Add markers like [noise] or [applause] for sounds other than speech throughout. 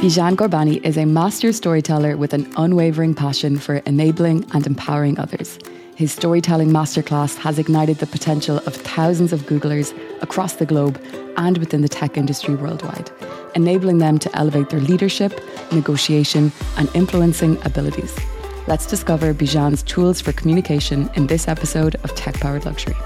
Bijan Ghorbani is a master storyteller with an unwavering passion for enabling and empowering others. His storytelling masterclass has ignited the potential of thousands of Googlers across the globe and within the tech industry worldwide, enabling them to elevate their leadership, negotiation, and influencing abilities. Let's discover Bijan's tools for communication in this episode of Tech Powered Luxury.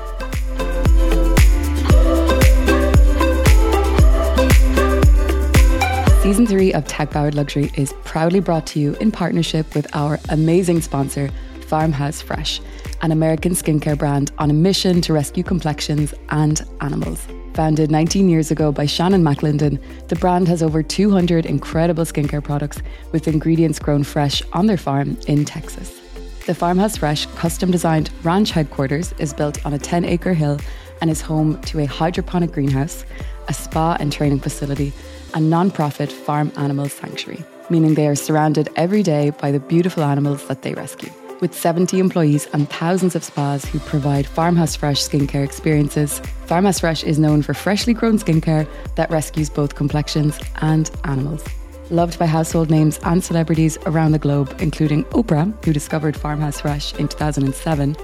Season 3 of Tech Powered Luxury is proudly brought to you in partnership with our amazing sponsor, Farmhouse Fresh, an American skincare brand on a mission to rescue complexions and animals. Founded 19 years ago by Shannon McLinden, the brand has over 200 incredible skincare products with ingredients grown fresh on their farm in Texas. The Farmhouse Fresh custom designed ranch headquarters is built on a 10 acre hill and is home to a hydroponic greenhouse, a spa and training facility, a non-profit farm animal sanctuary, meaning they are surrounded every day by the beautiful animals that they rescue. With 70 employees and thousands of spas who provide Farmhouse Fresh skincare experiences, Farmhouse Fresh is known for freshly grown skincare that rescues both complexions and animals. Loved by household names and celebrities around the globe, including Oprah, who discovered Farmhouse Fresh in 2007,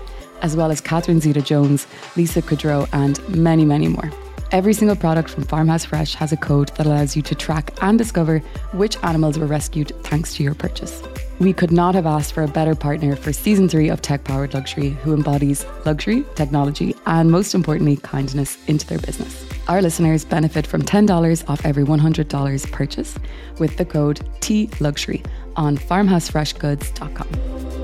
as well as Catherine Zeta Jones, Lisa Kudrow, and many, many more. Every single product from Farmhouse Fresh has a code that allows you to track and discover which animals were rescued thanks to your purchase. We could not have asked for a better partner for season three of Tech Powered Luxury, who embodies luxury, technology, and most importantly, kindness into their business. Our listeners benefit from $10 off every $100 purchase with the code TLuxury on farmhousefreshgoods.com.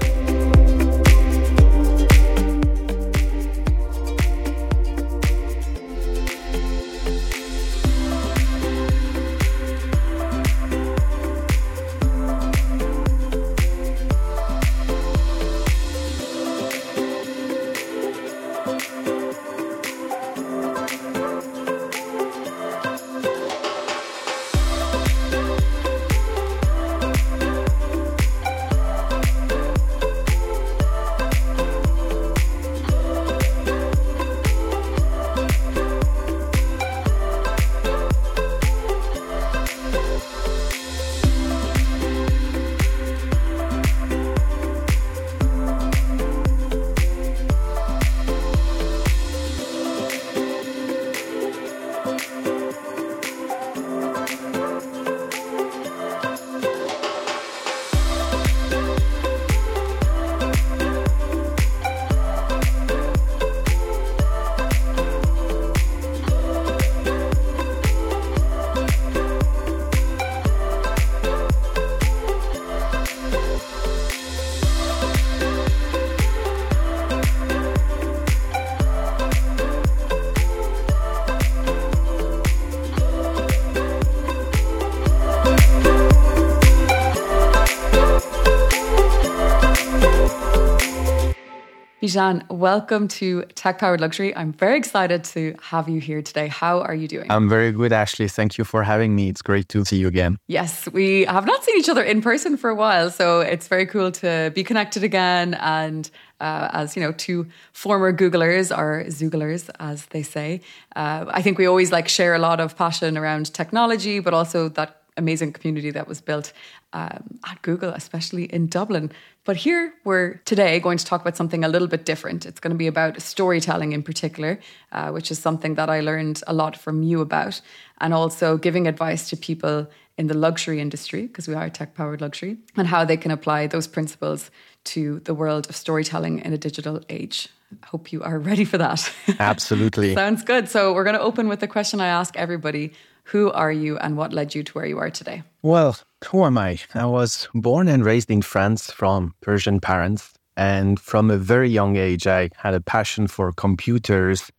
Bijan, welcome to Tech Powered Luxury. I'm very excited to have you here today. How are you doing? I'm very good, Ashley. Thank you for having me. It's great to see you again. Yes, we have not seen each other in person for a while, so it's very cool to be connected again. And uh, as you know, two former Googlers or Xooglers, as they say, uh, I think we always like share a lot of passion around technology, but also that amazing community that was built um, at Google, especially in Dublin. But here we're today going to talk about something a little bit different. It's going to be about storytelling in particular, uh, which is something that I learned a lot from you about, and also giving advice to people in the luxury industry, because we are tech powered luxury, and how they can apply those principles to the world of storytelling in a digital age. I hope you are [laughs] ready for that. Absolutely. [laughs] Sounds good. So, we're going to open with the question I ask everybody Who are you and what led you to where you are today? Well, who am I? I was born and raised in France from Persian parents. And from a very young age, I had a passion for computers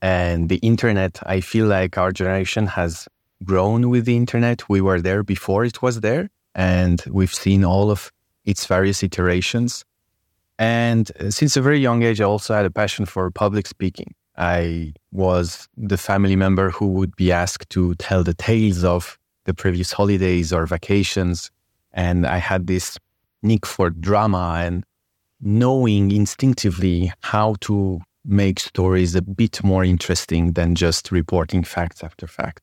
and the internet. I feel like our generation has grown with the internet. We were there before it was there, and we've seen all of its various iterations. And uh, since a very young age, I also had a passion for public speaking. I was the family member who would be asked to tell the tales of the previous holidays or vacations. And I had this nick for drama and knowing instinctively how to make stories a bit more interesting than just reporting facts after fact.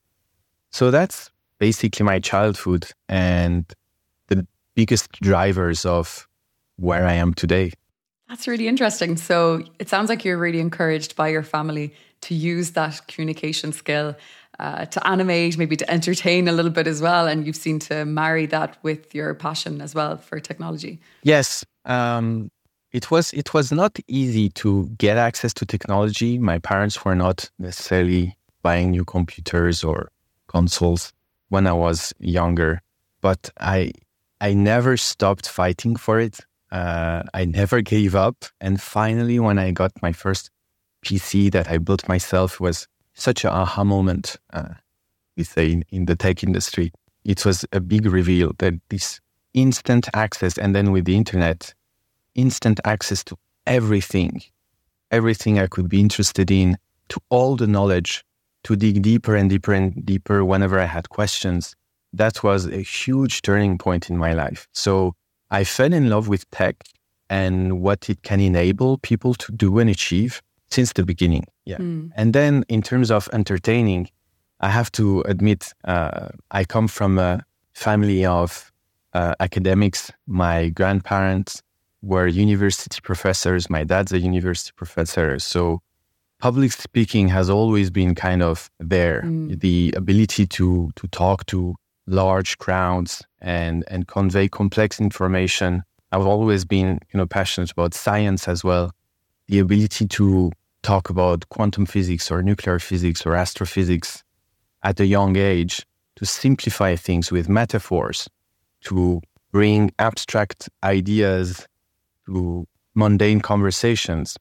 So that's basically my childhood and the biggest drivers of where I am today. That's really interesting. So it sounds like you're really encouraged by your family to use that communication skill uh, to animate, maybe to entertain a little bit as well. And you've seen to marry that with your passion as well for technology. Yes. Um, it was it was not easy to get access to technology. My parents were not necessarily buying new computers or consoles when I was younger, but I I never stopped fighting for it. Uh, I never gave up, and finally, when I got my first PC that I built myself, was such an aha moment. Uh, we say in, in the tech industry, it was a big reveal that this instant access, and then with the internet, instant access to everything, everything I could be interested in, to all the knowledge, to dig deeper and deeper and deeper whenever I had questions. That was a huge turning point in my life. So I fell in love with tech and what it can enable people to do and achieve since the beginning. Yeah. Mm. And then in terms of entertaining, I have to admit, uh, I come from a family of uh, academics. My grandparents were university professors. My dad's a university professor. So public speaking has always been kind of there. Mm. The ability to to talk to large crowds and and convey complex information. I've always been, you know, passionate about science as well. The ability to talk about quantum physics or nuclear physics or astrophysics at a young age, to simplify things with metaphors, to bring abstract ideas to mundane conversations.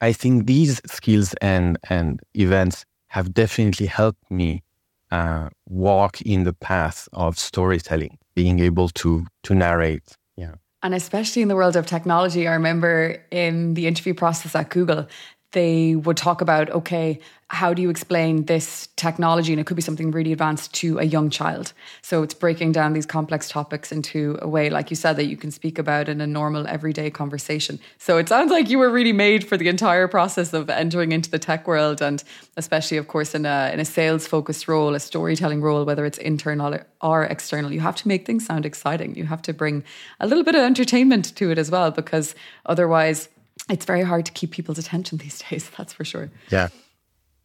I think these skills and, and events have definitely helped me uh, walk in the path of storytelling, being able to to narrate. Yeah. And especially in the world of technology, I remember in the interview process at Google, they would talk about okay how do you explain this technology? And it could be something really advanced to a young child. So it's breaking down these complex topics into a way like you said that you can speak about in a normal everyday conversation. So it sounds like you were really made for the entire process of entering into the tech world and especially of course in a in a sales focused role a storytelling role whether it's internal or external. You have to make things sound exciting. You have to bring a little bit of entertainment to it as well because otherwise it's very hard to keep people's attention [laughs] these days, that's for sure. Yeah.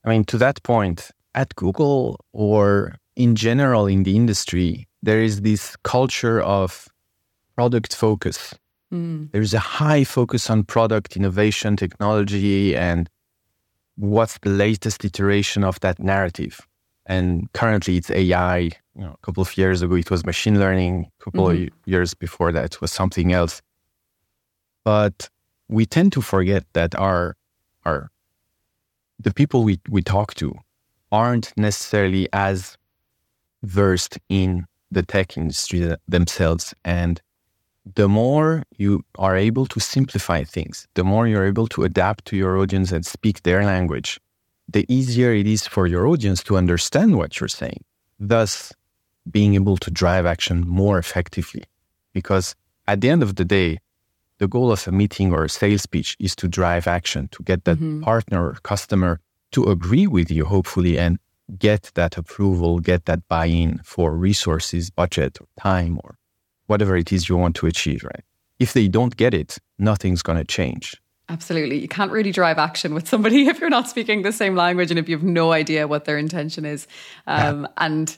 I mean, to that point, at Google or in general in the industry, there is this culture of product focus. Mm. There's a high focus on product innovation, technology, and what's the latest iteration of that narrative. And currently it's AI. You know, a couple of years ago, it was machine learning. A couple mm-hmm. of years before that it was something else. But we tend to forget that our our the people we, we talk to aren't necessarily as versed in the tech industry themselves. And the more you are able to simplify things, the more you're able to adapt to your audience and speak their language, the easier it is for your audience to understand what you're saying, thus being able to drive action more effectively. Because at the end of the day, the goal of a meeting or a sales pitch is to drive action, to get that mm-hmm. partner or customer to agree with you, hopefully, and get that approval, get that buy in for resources, budget, or time, or whatever it is you want to achieve, right? If they don't get it, nothing's going to change. Absolutely. You can't really drive action with somebody [laughs] if you're not speaking the same language and if you have no idea what their intention is. Um, yeah. And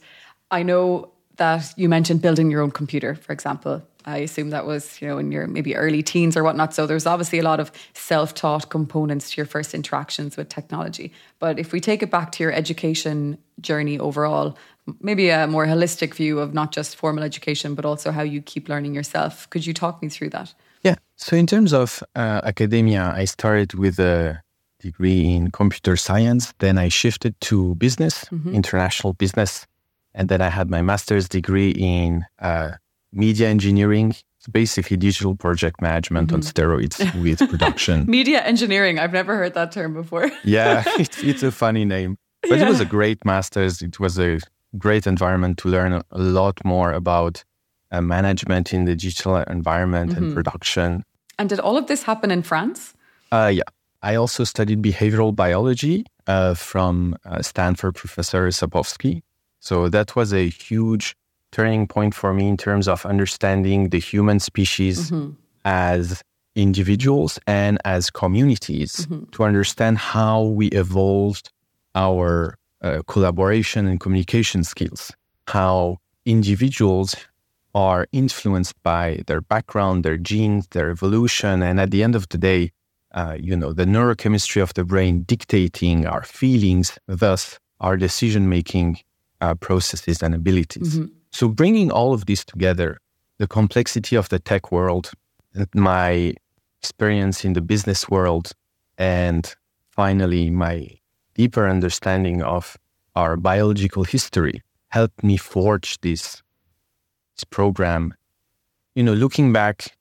I know that you mentioned building your own computer, for example. I assume that was, you know, in your maybe early teens or whatnot. So there's obviously a lot of self taught components to your first interactions with technology. But if we take it back to your education journey overall, maybe a more holistic view of not just formal education, but also how you keep learning yourself, could you talk me through that? Yeah. So in terms of uh, academia, I started with a degree in computer science. Then I shifted to business, mm-hmm. international business. And then I had my master's degree in uh, media engineering. It's basically digital project management mm-hmm. on steroids [laughs] with production. media engineering. I've never heard that term before. [laughs] yeah, it's, it's a funny name. But yeah. it was a great master's. It was a great environment to learn a lot more about uh, management in the digital environment mm-hmm. and production. And did all of this happen in France? Uh, yeah. I also studied behavioral biology uh, from uh, Stanford professor Sapolsky. So that was a huge turning point for me in terms of understanding the human species mm-hmm. as individuals and as communities mm-hmm. to understand how we evolved our uh, collaboration and communication skills, how individuals are influenced by their background, their genes, their evolution, and at the end of the day, uh, you know, the neurochemistry of the brain dictating our feelings, thus our decision making uh, processes and abilities. Mm-hmm. So, bringing all of this together, the complexity of the tech world, my experience in the business world, and finally, my deeper understanding of our biological history helped me forge this, this program. You know, looking back,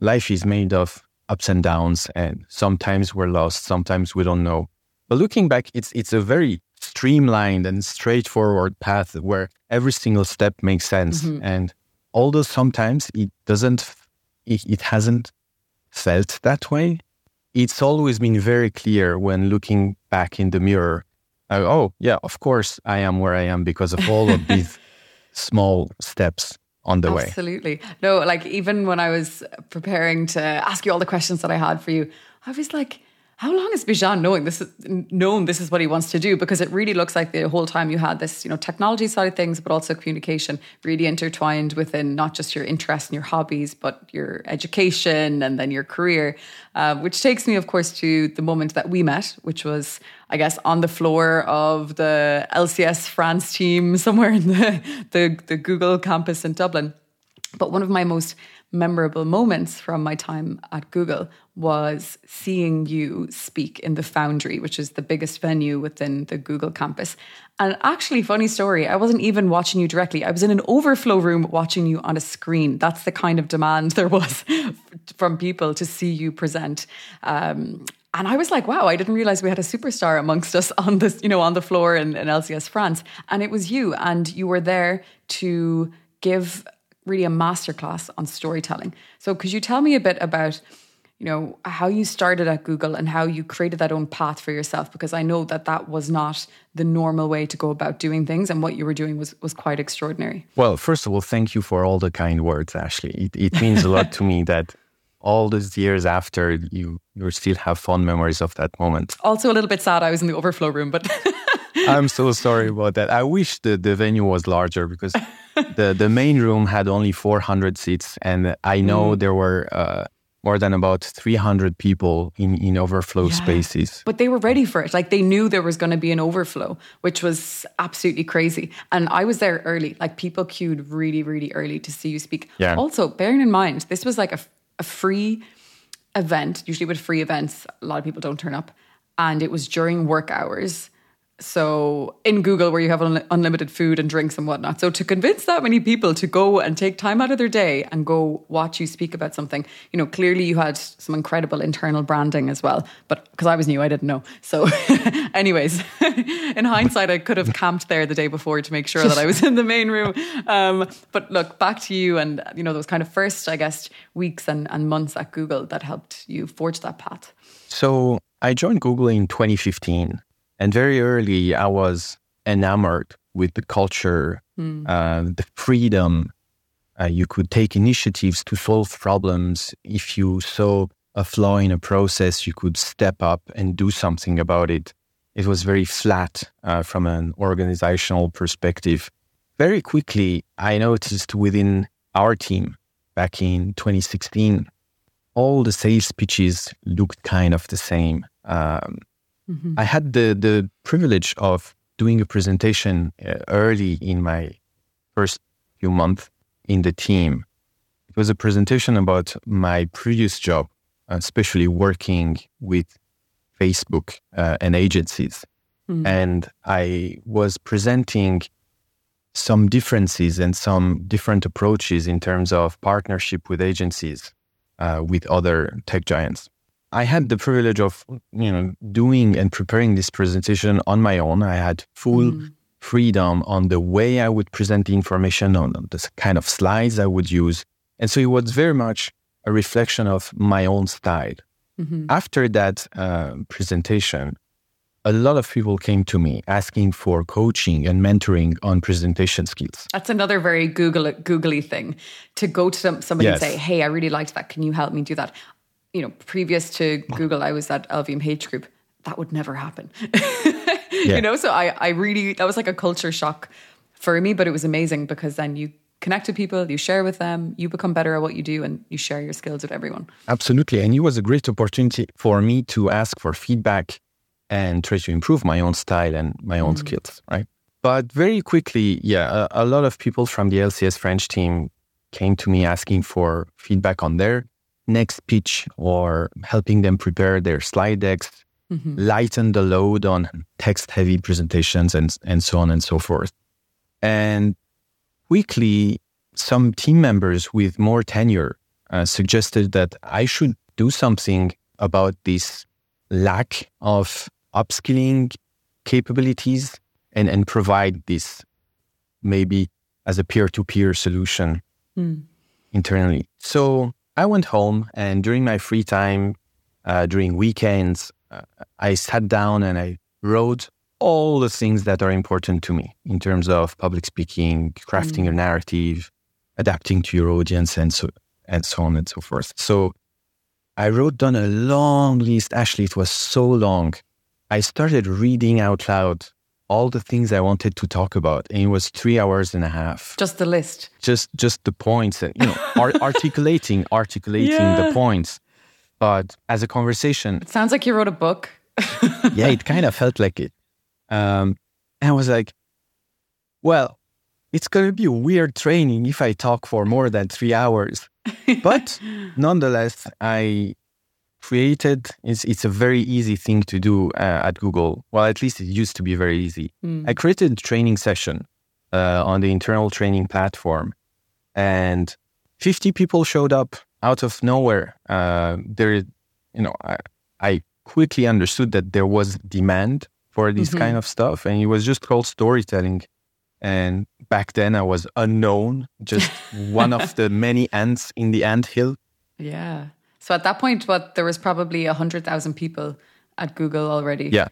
life is made of ups and downs, and sometimes we're lost, sometimes we don't know. But looking back, it's it's a very streamlined and straightforward path where every single step makes sense. Mm-hmm. And although sometimes it doesn't, it, it hasn't felt that way, it's always been very clear when looking back in the mirror. Uh, oh, yeah, of course I am where I am because of all of these [laughs] small steps on the Absolutely. way. Absolutely. No, like even when I was preparing to ask you all the questions that I had for you, I was like, how long has Bijan knowing this is, known this is what he wants to do? Because it really looks like the whole time you had this, you know, technology side of things, but also communication really intertwined within not just your interests and your hobbies, but your education and then your career. Uh, which takes me, of course, to the moment that we met, which was, I guess, on the floor of the LCS France team [laughs] somewhere in the, the, the Google campus in Dublin. But one of my most memorable moments from my time at Google was seeing you speak in the Foundry, which is the biggest venue within the Google campus. And actually, funny story, I wasn't even watching you directly. I was in an overflow room watching you on a screen. That's the kind of demand [laughs] there was from people to see you present. Um, and I was like, wow, I didn't realize we had a superstar amongst us on this, you know, on the floor in, in LCS France. And it was you, and you were there to give really a masterclass on storytelling. So could you tell me a bit about you know how you started at Google and how you created that own path for yourself because I know that that was not the normal way to go about doing things and what you were doing was was quite extraordinary. Well, first of all, thank you for all the kind words, Ashley. It, it means a lot to me [laughs] that all these years after you you still have fond memories of that moment. Also a little bit sad I was in the overflow room, but [laughs] I'm so sorry about that. I wish the, the venue was larger because [laughs] the the main room had only 400 seats, and I know mm. there were uh, more than about 300 people in in overflow yeah. spaces. But they were ready for it. Like they knew there was going to be an overflow, which was absolutely crazy. And I was there early. Like people queued really, really early to see you speak. Yeah. Also, bearing in mind, this was like a, a free event. Usually, with free events, a lot of people don't turn up, and it was during work hours so in Google, where you have un- unlimited food and drinks and whatnot. So to convince that many people to go and take time out of their day and go watch you speak about something, you know, clearly you had some incredible internal branding as well. But because I was new, I didn't know. So, [laughs] anyways, [laughs] in hindsight, I could have camped there the day before to make sure that I was in the main room. Um, but look, back to you and, you know, those kind of first, I guess, weeks and, and months at Google that helped you forge that path. So I joined Google in 2015 and very early, I was enamored with the culture, mm. uh, the freedom. Uh, you could take initiatives to solve problems. If you saw a flaw in a process, you could step up and do something about it. It was very flat uh, from an organizational perspective. Very quickly, I noticed within our team back in 2016, all the sales pitches looked kind of the same. Um, Mm-hmm. I had the the privilege of doing a presentation uh, early in my first few months in the team. It was a presentation about my previous job, especially working with Facebook uh, and agencies. Mm-hmm. And I was presenting some differences and some different approaches in terms of partnership with agencies, uh, with other tech giants. I had the privilege of, you know, doing and preparing this presentation on my own. I had full mm. freedom on the way I would present the information, on the kind of slides I would use. And so it was very much a reflection of my own style. Mm-hmm. After that uh, presentation, a lot of people came to me asking for coaching and mentoring on presentation skills. That's another very Google googly thing to go to somebody yes. and say, "Hey, I really liked that. Can you help me do that?" You know, previous to Google, I was at LVMH Group. That would never happen. [laughs] yeah. You know, so I, I really that was like a culture shock for me, but it was amazing because then you connect with people, you share with them, you become better at what you do, and you share your skills with everyone. Absolutely, and it was a great opportunity for me to ask for feedback and try to improve my own style and my own mm. skills, right? But very quickly, yeah, a, a, lot of people from the LCS French team came to me asking for feedback on their next pitch or helping them prepare their slide decks, mm-hmm. lighten the load on text heavy presentations and, and so on and so forth. And quickly, some team members with more tenure uh, suggested that I should do something about this lack of upskilling capabilities and, and provide this maybe as a peer to peer solution mm. internally. So I went home and during my free time, uh, during weekends, uh, I sat down and I wrote all the things that are important to me in terms of public speaking, crafting mm. a narrative, adapting to your audience, and so and so on and so forth. So I wrote down a long list. Actually, it was so long I started reading out loud all the things I wanted to talk about, and it was three hours and a half. Just the list. Just just the points, and, you know, [laughs] articulating articulating yeah. the points. But as a conversation, it sounds like you wrote a book. [laughs] yeah, it kind of felt like it. Um, and I was like, well, it's going to be a weird training if I talk for more than three hours. [laughs] But nonetheless, I created it's, it's a very easy thing to do uh, at google. Well at least it used to be very easy. Mm. i created a training session uh, on the internal training platform and 50 people showed up out of nowhere. Uh, there you know I, I, quickly understood that there was demand for this mm-hmm. kind of stuff and it was just called storytelling. And back then i was unknown just [laughs] one of the many ants in the ant hill. Yeah so at that point, what there was probably a hundred thousand people at Google already. Yeah.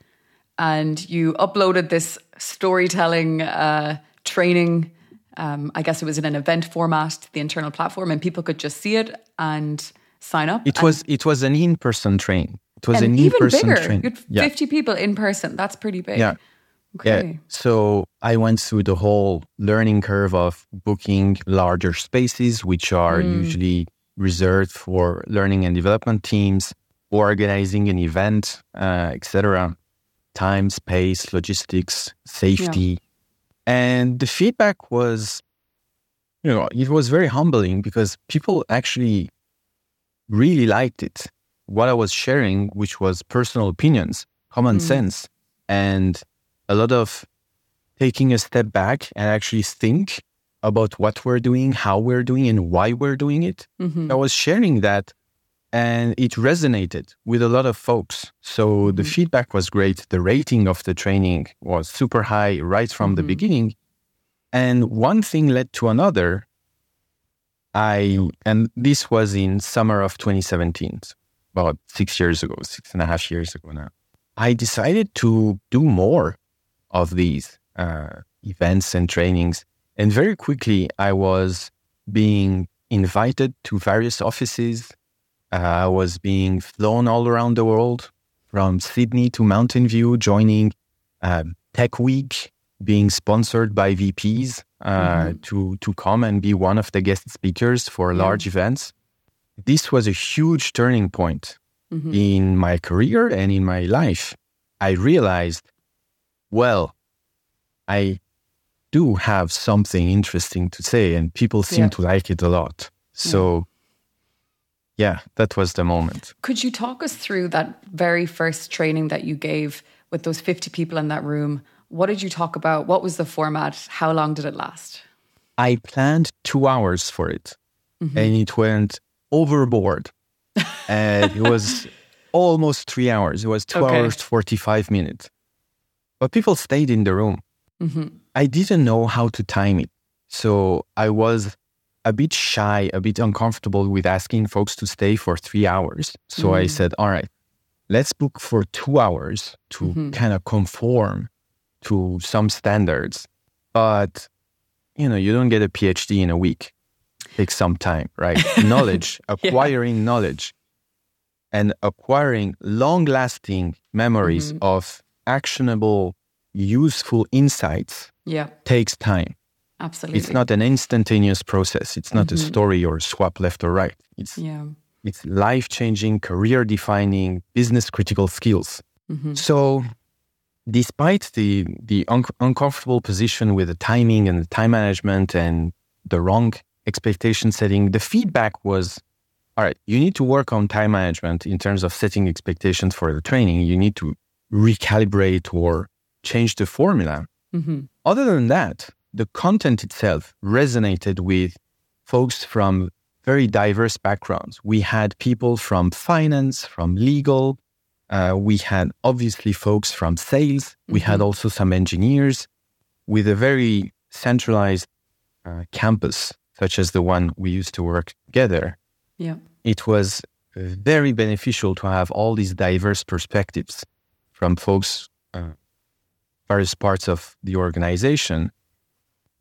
And you uploaded this storytelling uh, training. Um, I guess it was in an event format to the internal platform, and people could just see it and sign up. It was it was an in person train. It was an in person train. You had Fifty people in person. That's pretty big. Yeah. Okay. Yeah. So I went through the whole learning curve of booking larger spaces, which are mm. usually reserved for learning and development teams, organizing an event, uh, etc. Time, space, logistics, safety. Yeah. And the feedback was, you know, it was very humbling because people actually really liked it. What I was sharing, which was personal opinions, common mm. sense, and a lot of taking a step back and actually think about what we're doing, how we're doing, and why we're doing it. Mm-hmm. I was sharing that and it resonated with a lot of folks. So mm-hmm. the feedback was great. The rating of the training was super high right from mm-hmm. the beginning. And one thing led to another. I, and this was in summer of 2017, about six years ago, six and a half years ago now. I decided to do more of these uh, events and trainings and very quickly, I was being invited to various offices. Uh, I was being flown all around the world from Sydney to Mountain View, joining uh, Tech Week, being sponsored by VPs uh, mm-hmm. to, to come and be one of the guest speakers for yeah. large events. This was a huge turning point mm-hmm. in my career and in my life. I realized, well, I do have something interesting to say and people seem yeah. to like it a lot. So, yeah. yeah, that was the moment. Could you talk us through that very first training that you gave with those 50 people in that room? What did you talk about? What was the format? How long did it last? I planned two hours for it mm-hmm. and it went overboard. [laughs] and it was almost three hours. It was two okay. hours, 45 minutes. But people stayed in the room. Mm-hmm. I didn't know how to time it. So I was a bit shy, a bit uncomfortable with asking folks to stay for three hours. So mm. I said, all right, let's book for two hours to Mm-hmm. kind of conform to some standards. But, you know, you don't get a PhD in a week. Takes some time, right? [laughs] knowledge, acquiring knowledge and acquiring long lasting memories Mm-hmm. of actionable, useful insights Yeah, takes time. absolutely. It's not an instantaneous process. It's not a story or swap left or right. It's Yeah. it's life changing, career defining, business critical skills. So, despite the the un- uncomfortable position with the timing and the time management and the wrong expectation setting, the feedback was, all right, you need to work on time management in terms of setting expectations for the training. You need to recalibrate or change the formula. Mm-hmm. Other than that, the content itself resonated with folks from very diverse backgrounds. We had people from finance, from legal. Uh, we had obviously folks from sales. We had also some engineers with a very centralized uh, campus, such as the one we used to work together. Yeah. It was very beneficial to have all these diverse perspectives from folks, uh, various parts of the organization.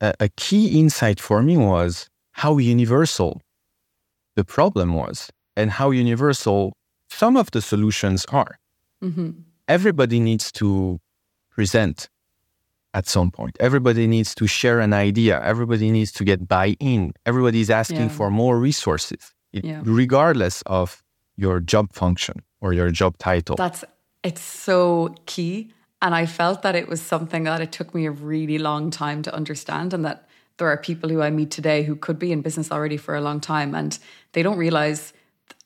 A, a key insight for me was how universal the problem was and how universal some of the solutions are. Mm-hmm. Everybody needs to present at some point. Everybody needs to share an idea. Everybody needs to get buy in. Everybody's asking Yeah. for more resources, it- Yeah. regardless of your job function or your job title. That's it's so key. And I felt that it was something that it took me a really long time to understand, and that there are people who I meet today who could be in business already for a long time and they don't realize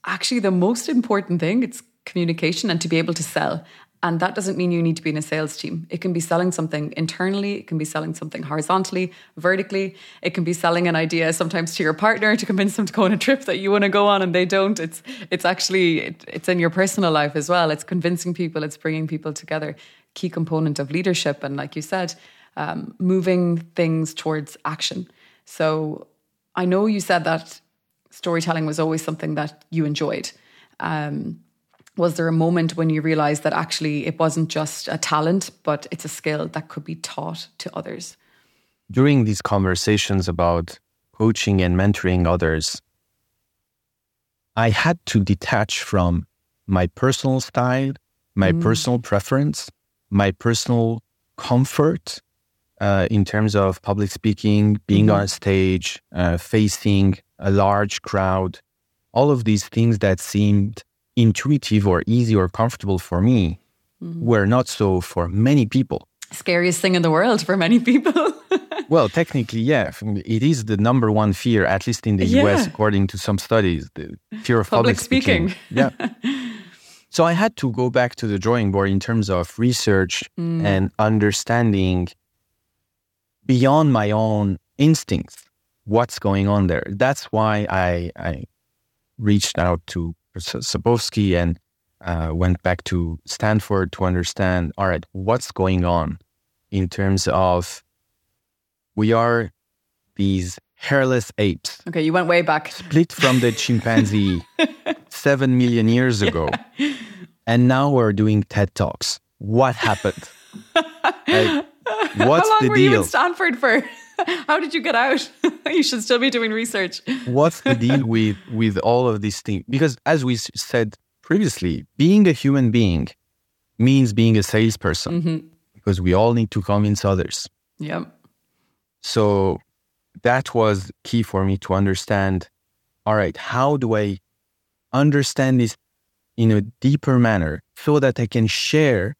actually the most important thing it's communication and to be able to sell. And that doesn't mean you need to be in a sales team. It can be selling something internally, it can be selling something horizontally, vertically. It can be selling an idea sometimes to your partner to convince them to go on a trip that you want to go on and they don't. It's it's actually it, it's in your personal life as well. It's convincing people, it's bringing people together. Key component of leadership and like you said, um, moving things towards action. So I know you said that storytelling was always something that you enjoyed. Um, was there a moment when you realized that actually it wasn't just a talent, but it's a skill that could be taught to others? During these conversations about coaching and mentoring others, I had to detach from my personal style, my personal preference, my personal comfort uh, in terms of public speaking, being on a stage, uh, facing a large crowd, all of these things that seemed intuitive or easy or comfortable for me were not so for many people. Scariest thing in the world for many people. [laughs] Well, technically, yeah, it is the number one fear, at least in the US, according to some studies, the fear of Public public, speaking. speaking. yeah. [laughs] So I had to go back to the drawing board in terms of research and understanding beyond my own instincts what's going on there. That's why I, I reached out to Sapolsky and uh, went back to Stanford to understand all right, what's going on in terms of we are these hairless apes okay, you went way back. split from the chimpanzee [laughs] seven million years ago. And now we're doing TED Talks. What happened? [laughs] Like, what's How long the were you in Stanford for? [laughs] How did you get out? [laughs] you should still be doing research. what's the deal with with all of these things? Because as we said previously, being a human being means being a salesperson Mm-hmm. because we all need to convince others. Yep. So that was key for me to understand. All right, how do I understand this in a deeper manner so that I can share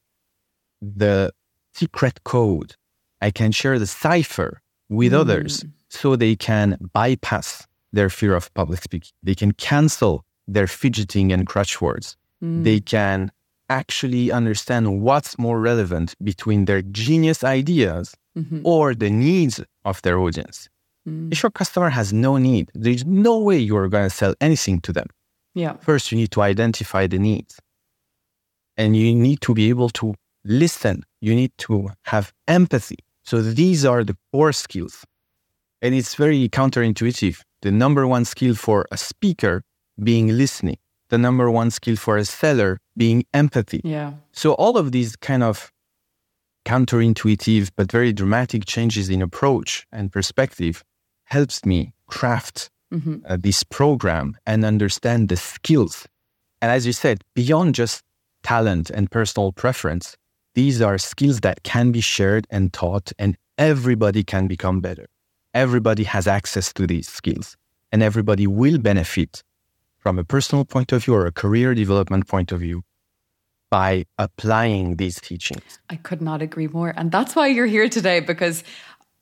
the secret code? I can share the cipher with hmm. others so they can bypass their fear of public speaking. They can cancel their fidgeting and crutch words. Hmm. They can actually understand what's more relevant between their genius ideas mm-hmm. or the needs of their audience. Hmm. If your customer has no need, there's no way you're going to sell anything to them. Yeah. First, you need to identify the needs and you need to be able to listen. You need to have empathy. So these are the core skills. And it's very counterintuitive. The number one skill for a speaker being listening, the number one skill for a seller being empathy. Yeah. So all of these kind of counterintuitive but very dramatic changes in approach and perspective helps me craft mm-hmm. uh, this program and understand the skills. And as you said, beyond just talent and personal preference, these are skills that can be shared and taught, and everybody can become better. Everybody has access to these skills, and everybody will benefit from a personal point of view or a career development point of view by applying these teachings. I could not agree more. And that's why you're here today, because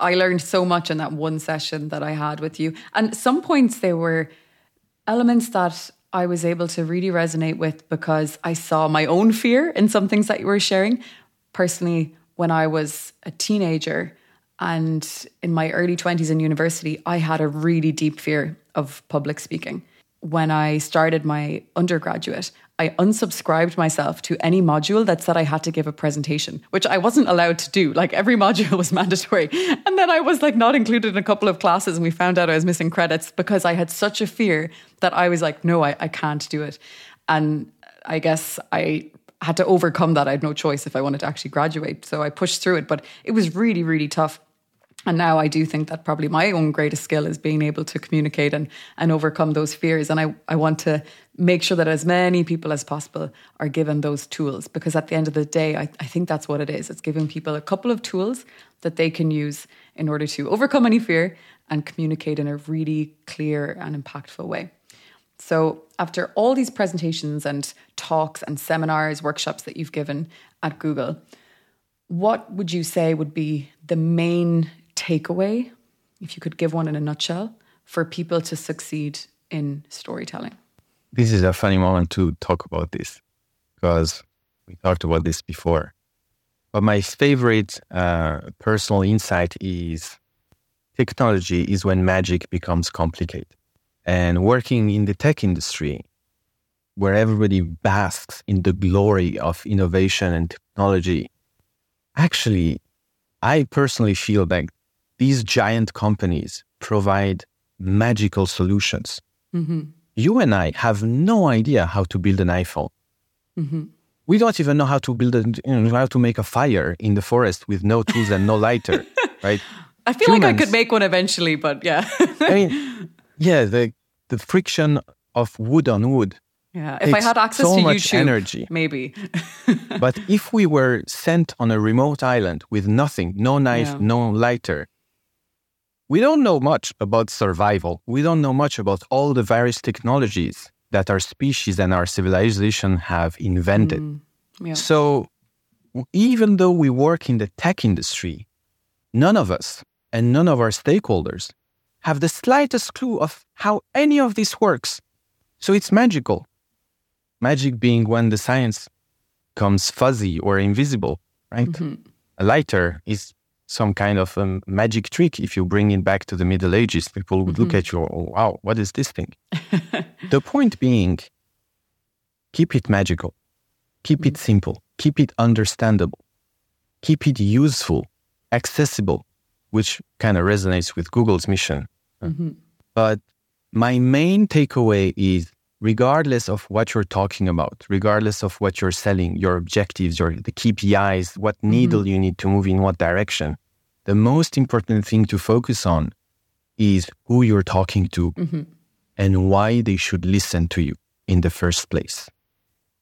I learned so much in that one session that I had with you. And some points there were elements that I was able to really resonate with because I saw my own fear in some things that you were sharing. Personally, when I was a teenager and in my early 20s in university, I had a really deep fear of public speaking when I started my undergraduate, I unsubscribed myself to any module that said I had to give a presentation, which I wasn't allowed to do. Like every [laughs] module was mandatory. And then I was like not included in a couple of classes and we found out I was missing credits because I had such a fear that I was like, no, I, I can't do it. And I guess I had to overcome that. I had no choice if I wanted to actually graduate. So I pushed through it, but it was really, really tough. And now I do think that probably my own greatest skill is being able to communicate and, and overcome those fears. And I, I want to make sure that as many people as possible are given those tools because at the end of the day, I, I think that's what it is. It's giving people a couple of tools that they can use in order to overcome any fear and communicate in a really clear and impactful way. So, after all these presentations and talks and seminars, workshops that you've given at Google, what would you say would be the main takeaway, if you could give one in a nutshell, for people to succeed in storytelling? This is a funny moment to talk about this because we talked about this before. But my favorite uh, personal insight is technology is when magic becomes complicated. And working in the tech industry, where everybody basks in the glory of innovation and technology, actually, I personally feel that these giant companies provide magical solutions. Mm-hmm. You and I have no idea how to build an iPhone. Mm-hmm. We don't even know how to build a, you know, how to make a fire in the forest with no tools and no lighter, [laughs] right? I feel Humans, like I could make one eventually, but yeah. I mean, yeah, the the friction of wood on wood. Yeah, if I had access so to much YouTube, energy, maybe. but if we were sent on a remote island with nothing, no knife, yeah. no lighter, we don't know much about survival. We don't know much about all the various technologies that our species and our civilization have invented. Mm, yeah. So, even though we work in the tech industry, none of us and none of our stakeholders have the slightest clue of how any of this works. So, it's magical. Magic being when the science comes fuzzy or invisible, right? Mm-hmm. A lighter is some kind of a um, magic trick. If you bring it back to the Middle Ages, people would mm-hmm. look at you, oh, wow, what is this thing? [laughs] the point being, keep it magical, keep mm-hmm. it simple, keep it understandable, keep it useful, accessible, which kind of resonates with Google's mission. Mm-hmm. But my main takeaway is regardless of what you're talking about, regardless of what you're selling, your objectives, your the KPIs, what mm-hmm. needle mm-hmm. you need to move in what direction, the most important thing to focus on is who you're talking to mm-hmm. and why they should listen to you in the first place.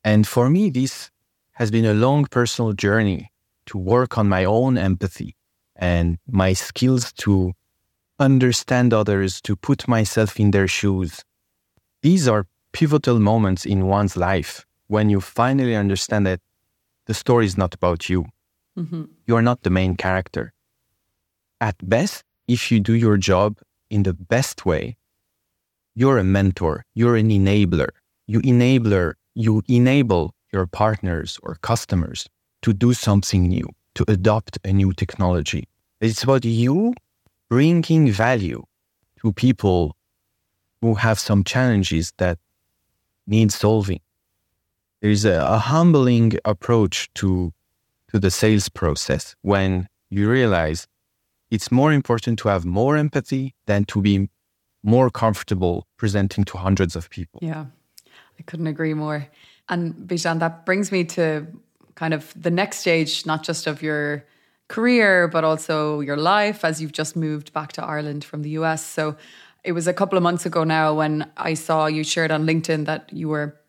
And for me, this has been a long personal journey to work on my own empathy and my skills to understand others, to put myself in their shoes. These are pivotal moments in one's life when you finally understand that the story is not about you. Mm-hmm. You are not the main character. At best, if you do your job in the best way, you're a mentor, you're an enabler. You enabler, you enable your partners or customers to do something new, to adopt a new technology. It's about you bringing value to people who have some challenges that need solving. There is a, a humbling approach to, to the sales process when you realize it's more important to have more empathy than to be more comfortable presenting to hundreds of people. Yeah, I couldn't agree more. And Bijan, that brings me to kind of the next stage, not just of your career, but also your life as you've just moved back to Ireland from the US. So it was a couple of months ago now when I saw you shared on LinkedIn that you were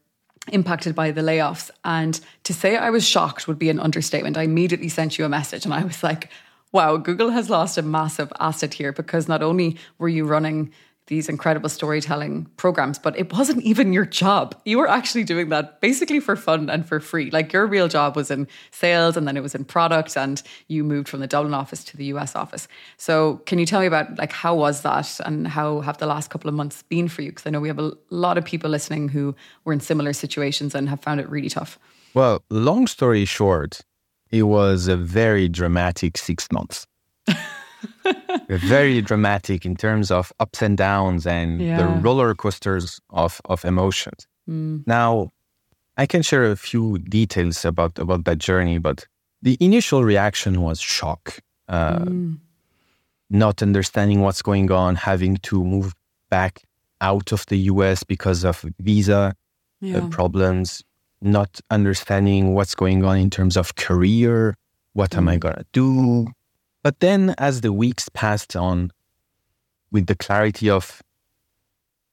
impacted by the layoffs. And to say I was shocked would be an understatement. I immediately sent you a message and I was like, wow, Google has lost a massive asset here because not only were you running these incredible storytelling programs, but it wasn't even your job. You were actually doing that basically for fun and for free. Like your real job was in sales and then it was in product and you moved from the Dublin office to the US office. So can you tell me about like how was that and how have the last couple of months been for you? Because I know we have a lot of people listening who were in similar situations and have found it really tough. Well, long story short, it was a very dramatic six months. [laughs] very dramatic in terms of ups and downs and yeah. the roller coasters of, of emotions. Mm. Now, I can share a few details about, about that journey, but the initial reaction was shock, uh, mm. not understanding what's going on, having to move back out of the US because of visa uh, yeah. uh, problems, not understanding what's going on in terms of career. What am I mm. going to do? But then as the weeks passed on, with the clarity of,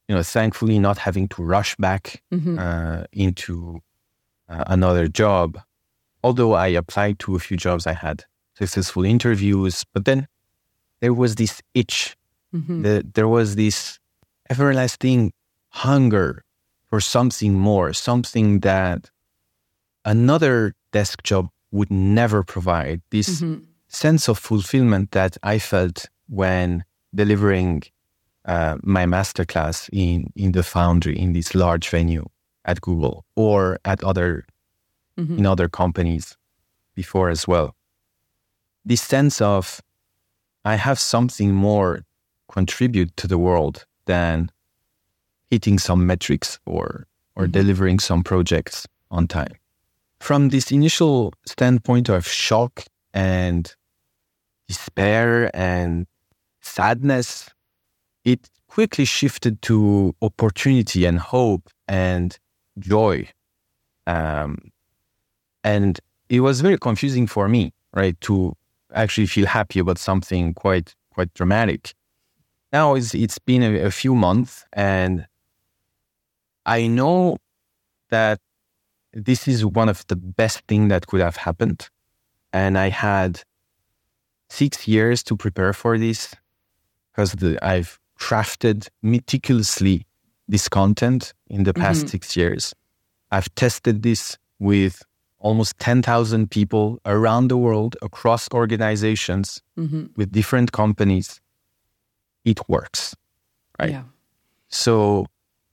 you know, thankfully not having to rush back mm-hmm. uh, into uh, another job, although I applied to a few jobs, I had successful interviews, but then there was this itch. Mm-hmm. The, there was this everlasting hunger for something more, something that another desk job would never provide. This mm-hmm. sense of fulfillment that I felt when delivering uh, my masterclass in, in the foundry in this large venue at Google or at other mm-hmm. in other companies before as well. This sense of I have something more contribute to the world than hitting some metrics or or mm-hmm. delivering some projects on time. From this initial standpoint of shock and despair and sadness, it quickly shifted to opportunity and hope and joy. Um, and it was very confusing for me, right, to actually feel happy about something quite quite dramatic. Now it's it's been a, a few months, and I know that this is one of the best things that could have happened. And I had six years to prepare for this because I've crafted meticulously this content in the past mm-hmm. six years. I've tested this with almost 10,000 people around the world across organizations mm-hmm. with different companies. It works, right? Yeah. So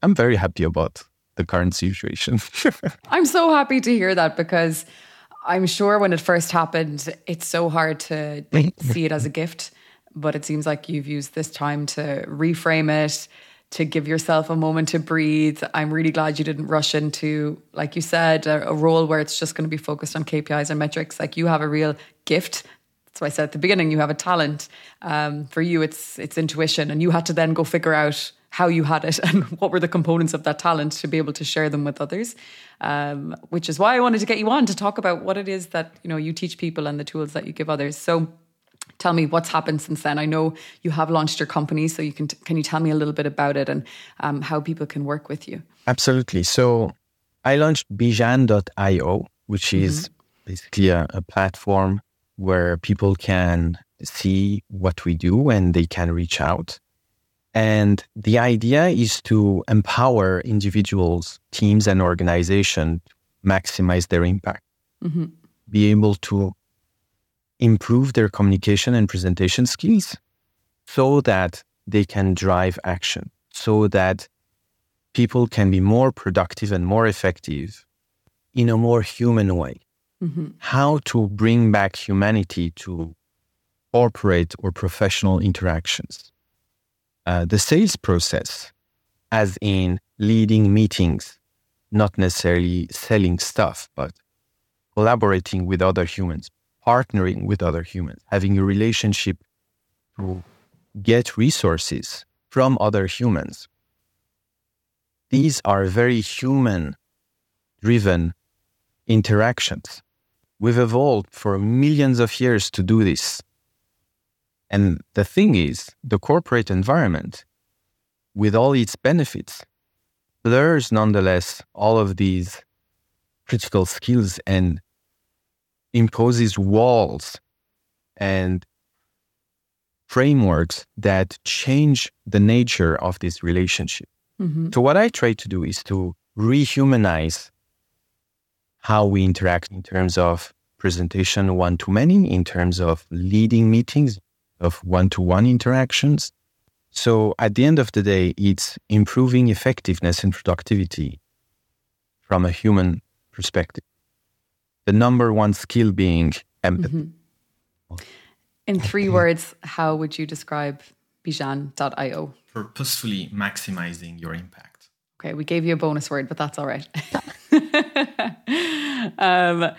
I'm very happy about the current situation. [laughs] I'm so happy to hear that because I'm sure when it first happened, it's so hard to [laughs] see it as a gift. But it seems like you've used this time to reframe it, to give yourself a moment to breathe. I'm really glad you didn't rush into, like you said, a, a role where it's just going to be focused on KPIs and metrics. Like you have a real gift that's why I said at the beginning you have a talent. Um, for you, it's it's intuition, and you had to then go figure out how you had it [laughs] and what were the components of that talent to be able to share them with others. Um, which is why I wanted to get you on to talk about what it is that you know you teach people and the tools that you give others. So tell me what's happened since then. I know you have launched your company, so you can can you tell me a little bit about it and um, how people can work with you? Absolutely. So I launched Bijan.io, which mm-hmm. is basically a, a platform where people can see what we do and they can reach out. And the idea is to empower individuals, teams, and organizations to maximize their impact, mm-hmm. be able to improve their communication and presentation skills so that they can drive action, so that people can be more productive and more effective in a more human way. Mm-hmm. How to bring back humanity to corporate or professional interactions uh, the sales process, as in leading meetings, not necessarily selling stuff, but collaborating with other humans, partnering with other humans, having a relationship to get resources from other humans. These are very human driven interactions. We've evolved for millions of years to do this. And the thing is, the corporate environment, with all its benefits, blurs nonetheless all of these critical skills and imposes walls and frameworks that change the nature of this relationship. Mm-hmm. So, what I try to do is to rehumanize how we interact in terms of presentation one to many, in terms of leading meetings, of one to one interactions. So, at the end of the day, it's improving effectiveness and productivity from a human perspective. The number one skill being empathy. Mm-hmm. In three words, how would you describe Bijan.io? Purposefully maximizing your impact. Okay, we gave you a bonus word, but that's all right. [laughs] um,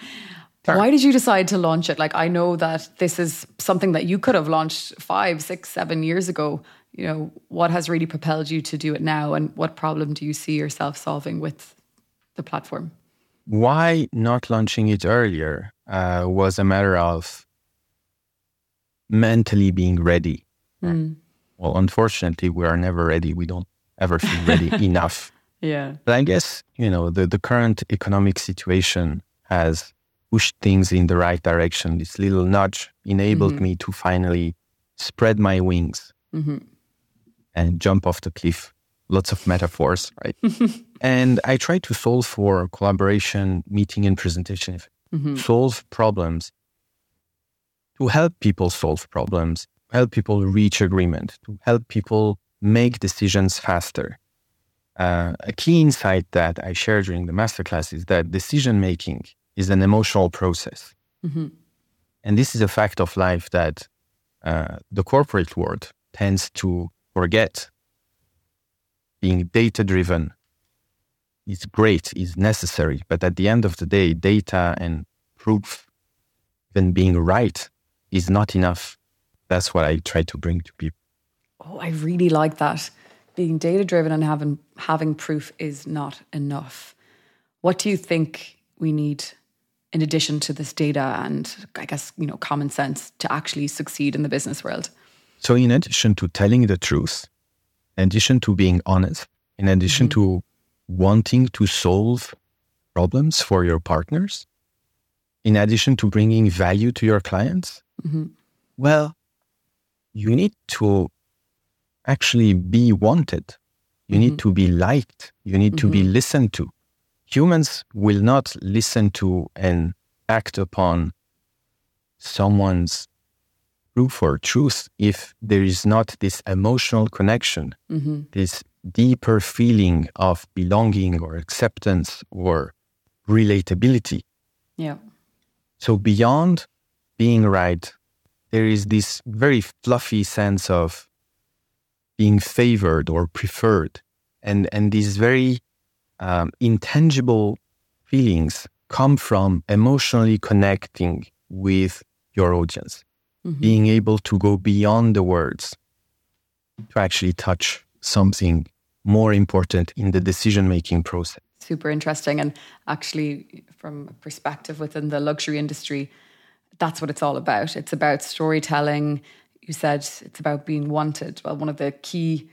why did you decide to launch it? Like, I know that this is something that you could have launched five, six, seven years ago. You know, what has really propelled you to do it now, and what problem do you see yourself solving with the platform? Why not launching it earlier uh, was a matter of mentally being ready. Mm. Well, unfortunately, we are never ready. We don't ever feel ready [laughs] enough. Yeah. But I guess, you know, the, the current economic situation has pushed things in the right direction. This little nudge enabled mm-hmm. me to finally spread my wings mm-hmm. and jump off the cliff. Lots of metaphors, right? [laughs] and I try to solve for collaboration, meeting, and presentation, mm-hmm. solve problems to help people solve problems, help people reach agreement, to help people make decisions faster. Uh, a key insight that I share during the masterclass is that decision making is an emotional process. Mm-hmm. And this is a fact of life that uh, the corporate world tends to forget. Being data driven is great, is necessary, but at the end of the day, data and proof, even being right, is not enough. That's what I try to bring to people. Oh, I really like that. Being data driven and having having proof is not enough. What do you think we need in addition to this data and I guess, you know, common sense to actually succeed in the business world? So in addition to telling the truth, in addition to being honest, in addition mm-hmm. to wanting to solve problems for your partners, in addition to bringing value to your clients, Mm-hmm. Well, you need to actually be wanted. You mm-hmm. need to be liked. You need to be mm-hmm. listened to. Humans will not listen to and act upon someone's proof or truth if there is not this emotional connection, mm-hmm. this deeper feeling of belonging or acceptance or relatability. Yeah. So beyond being right, there is this very fluffy sense of being favored or preferred, and and this very um, intangible feelings come from emotionally connecting with your audience, mm-hmm. being able to go beyond the words to actually touch something more important in the decision making process. Super interesting. And actually, from a perspective within the luxury industry, that's what it's all about. It's about storytelling. You said it's about being wanted. Well, one of the key,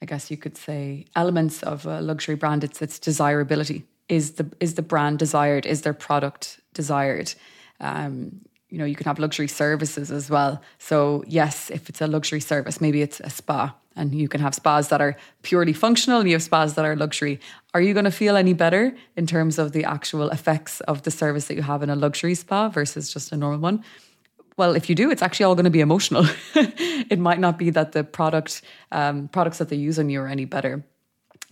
I guess you could say, elements of a luxury brand it's its desirability. Is the is the brand desired? Is their product desired? Um, you know, you can have luxury services as well. So yes, if it's a luxury service, maybe it's a spa and you can have spas that are purely functional and you have spas that are luxury. Are you going to feel any better in terms of the actual effects of the service that you have in a luxury spa versus just a normal one? Well, if you do, it's actually all going to be emotional. [laughs] it might not be that the product um, products that they use on you are any better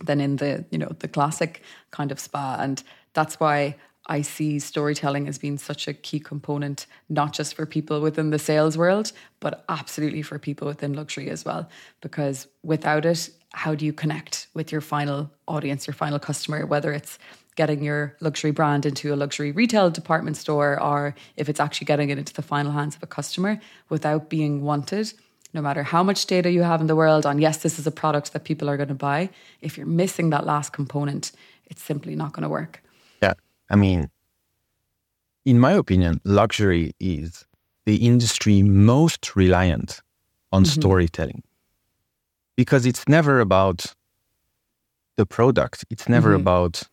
than in the you know the classic kind of spa, and that's why I see storytelling as being such a key component, not just for people within the sales world, but absolutely for people within luxury as well. Because without it, how do you connect with your final audience, your final customer, whether it's getting your luxury brand into a luxury retail department store or if it's actually getting it into the final hands of a customer without being wanted? No matter how much data you have in the world on, yes, this is a product that people are going to buy, if you're missing that last component, it's simply not going to work. Yeah. I mean, in my opinion, luxury is the industry most reliant on mm-hmm. storytelling because it's never about the product. It's never mm-hmm. about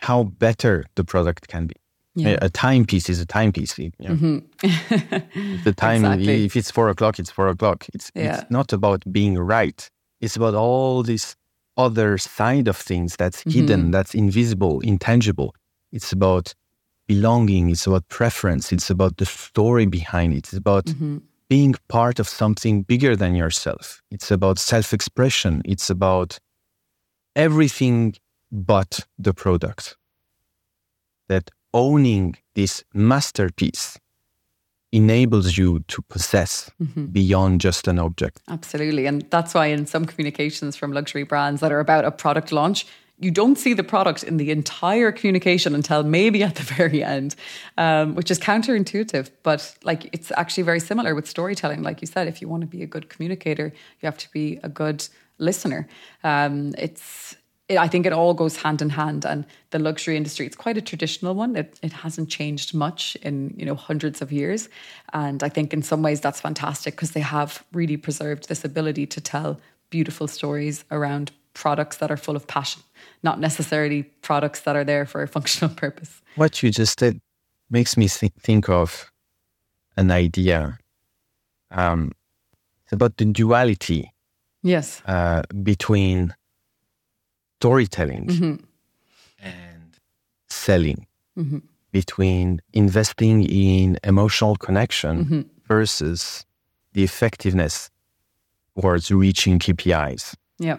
how better the product can be. Yeah. A, timepiece is a timepiece. You know? mm-hmm. [laughs] the [laughs] time, exactly. if it's four o'clock, it's four o'clock. It's, yeah. it's not about being right. It's about all this other side of things that's mm-hmm. hidden, that's invisible, intangible. It's about belonging. It's about preference. It's about the story behind it. It's about mm-hmm. being part of something bigger than yourself. It's about self expression. It's about everything but the product. That owning this masterpiece enables you to possess mm-hmm. beyond just an object. Absolutely. And that's why in some communications from luxury brands that are about a product launch, you don't see the product in the entire communication until maybe at the [laughs] very end, um, which is counterintuitive. But like it's actually very similar with storytelling. Like you said, if you want to be a good communicator, you have to be a good listener. Um, it's it, I think it all goes hand in hand. And the luxury industry, it's quite a traditional one. It, it hasn't changed much in you know hundreds of years. And I think in some ways that's fantastic because they have really preserved this ability to tell beautiful stories around products that are full of passion, not necessarily products that are there for a [laughs] functional purpose. What you just said makes me th- think of an idea. Um, it's about the duality. Yes. Uh, between storytelling mm-hmm. and selling mm-hmm. between investing in emotional connection mm-hmm. versus the effectiveness towards reaching KPIs. Yeah.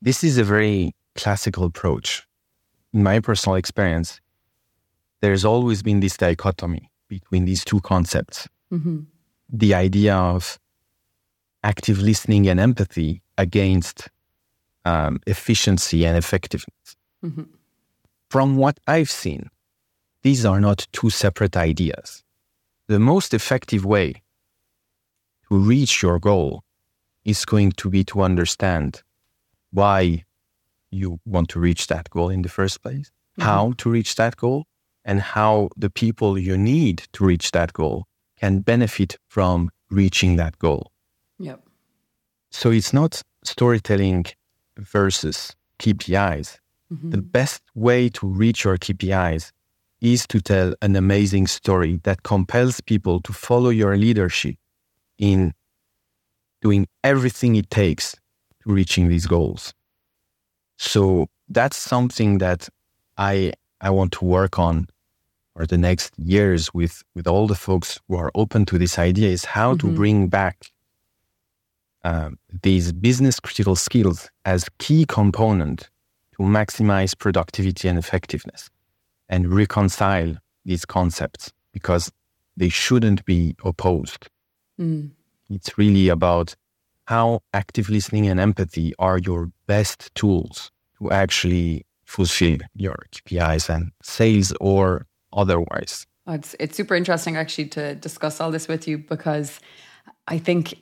This is a very classical approach. In my personal experience, there's always been this dichotomy between these two concepts. Mm-hmm. The idea of active listening and empathy against um, efficiency and effectiveness. Mm-hmm. From what I've seen, these are not two separate ideas. The most effective way to reach your goal is going to be to understand why you want to reach that goal in the first place, mm-hmm. how to reach that goal, and how the people you need to reach that goal can benefit from reaching that goal. Yep. So it's not storytelling versus KPIs. Mm-hmm. The best way to reach your KPIs is to tell an amazing story that compels people to follow your leadership in doing everything it takes to reaching these goals. So that's something that I I want to work on for the next years with with all the folks who are open to this idea is how mm-hmm. to bring back um, these business critical skills as key component to maximize productivity and effectiveness and reconcile these concepts because they shouldn't be opposed. Mm. It's really about how active listening and empathy are your best tools to actually fulfill your KPIs and sales or otherwise. It's, it's super interesting actually to discuss all this with you because I think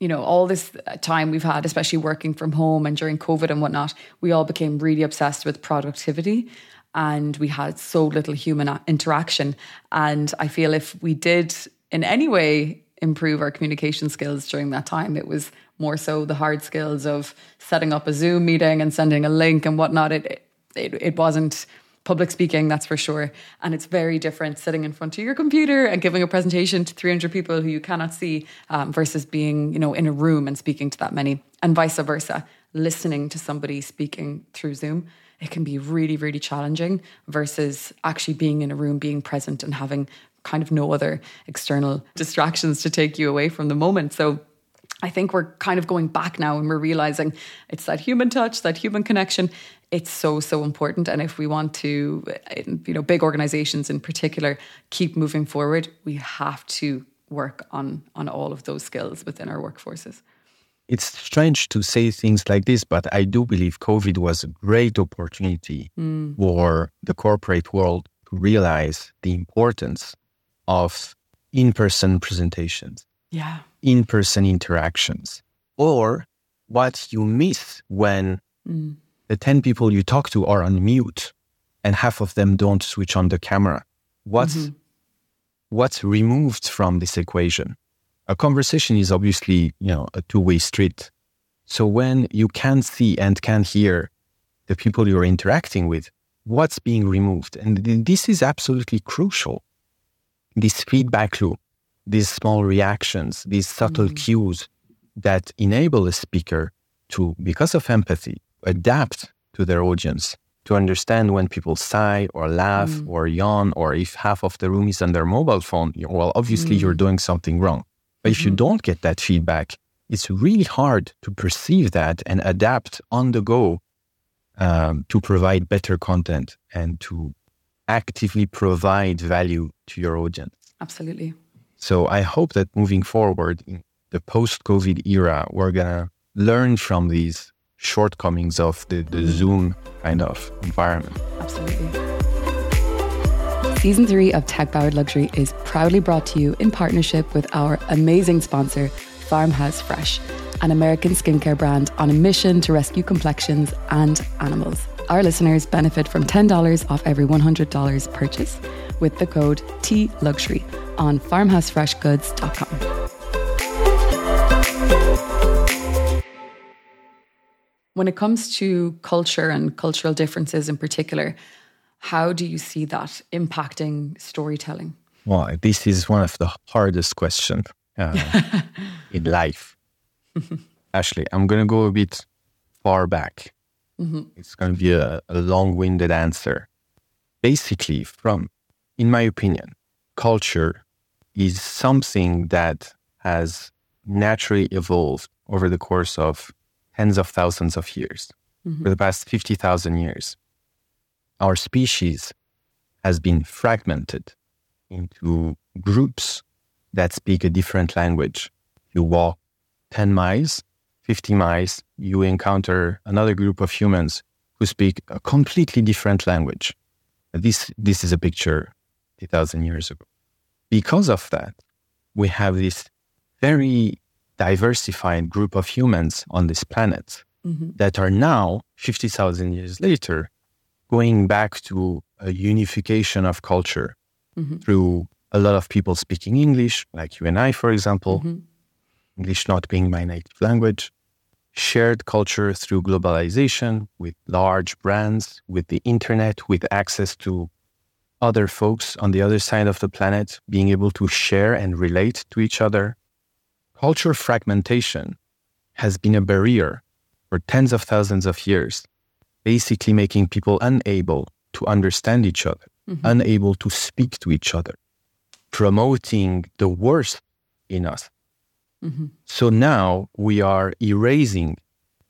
you know, all this time we've had, especially working from home and during COVID and whatnot, we all became really obsessed with productivity and we had so little human uh, interaction. And I feel if we did in any way improve our communication skills during that time, it was more so the hard skills of setting up a Zoom meeting and sending a link and whatnot. It, it, it wasn't public speaking, that's for sure. And it's very different sitting in front of your computer and giving a presentation to 300 people who you cannot see um, versus being, you know, in a room and speaking to that many, and vice versa. Listening to somebody speaking through Zoom, it can be really, really challenging versus actually being in a room, being present, and having kind of no other external distractions to take you away from the moment. So I think we're kind of going back now and we're realizing it's that human touch, that human connection. It's so, so important. And if we want to, you know, big organizations in particular, keep moving forward, we have to work on, on all of those skills within our workforces. It's strange to say things like this, but I do believe COVID was a great opportunity mm. for the corporate world to realize the importance of in person presentations. Yeah in person interactions or what you miss when mm. the 10 people you talk to are on mute and half of them don't switch on the camera. What's, mm-hmm. what's removed from this equation? A conversation is obviously, you know, a two-way street. So when you can see and can hear the people you're interacting with, what's being removed? And this is absolutely crucial. This feedback loop, these small reactions, these subtle mm-hmm. cues that enable a speaker to, because of empathy, adapt to their audience, to understand when people sigh or laugh mm. or yawn, or if half of the room is on their mobile phone, well, obviously mm. you're doing something wrong. But if you mm-hmm. don't get that feedback, it's really hard to perceive that and adapt on the go um, to provide better content and to actively provide value to your audience. Absolutely. So I hope that moving forward in the post COVID era, we're going to learn from these shortcomings of the, the Zoom kind of environment. Absolutely. Season three of Tech Powered Luxury is proudly brought to you in partnership with our amazing sponsor, Farmhouse Fresh, an American skincare brand on a mission to rescue complexions and animals. Our listeners benefit from $10 off every $100 purchase with the code TLuxury on farmhousefreshgoods.com. When it comes to culture and cultural differences in particular, how do you see that impacting storytelling? Well, this is one of the hardest questions uh, [laughs] in life. Ashley, I'm going to go a bit far back. Mm-hmm. It's going to be a, a long winded answer. Basically, from, in my opinion, culture is something that has naturally evolved over the course of tens of thousands of years, mm-hmm. for the past 50,000 years. Our species has been fragmented into groups that speak a different language. You walk 10 miles, 50 miles, you encounter another group of humans who speak a completely different language. This, this is a picture 50,000 years ago. Because of that, we have this very diversified group of humans on this planet mm-hmm. that are now, 50,000 years later, going back to a unification of culture mm-hmm. through a lot of people speaking English, like you and I, for example, mm-hmm. English not being my native language, shared culture through globalization with large brands, with the internet, with access to other folks on the other side of the planet, being able to share and relate to each other culture fragmentation has been a barrier for tens of thousands of years, basically making people unable to understand each other, mm-hmm. unable to speak to each other, promoting the worst in us. Mm-hmm. So now we are erasing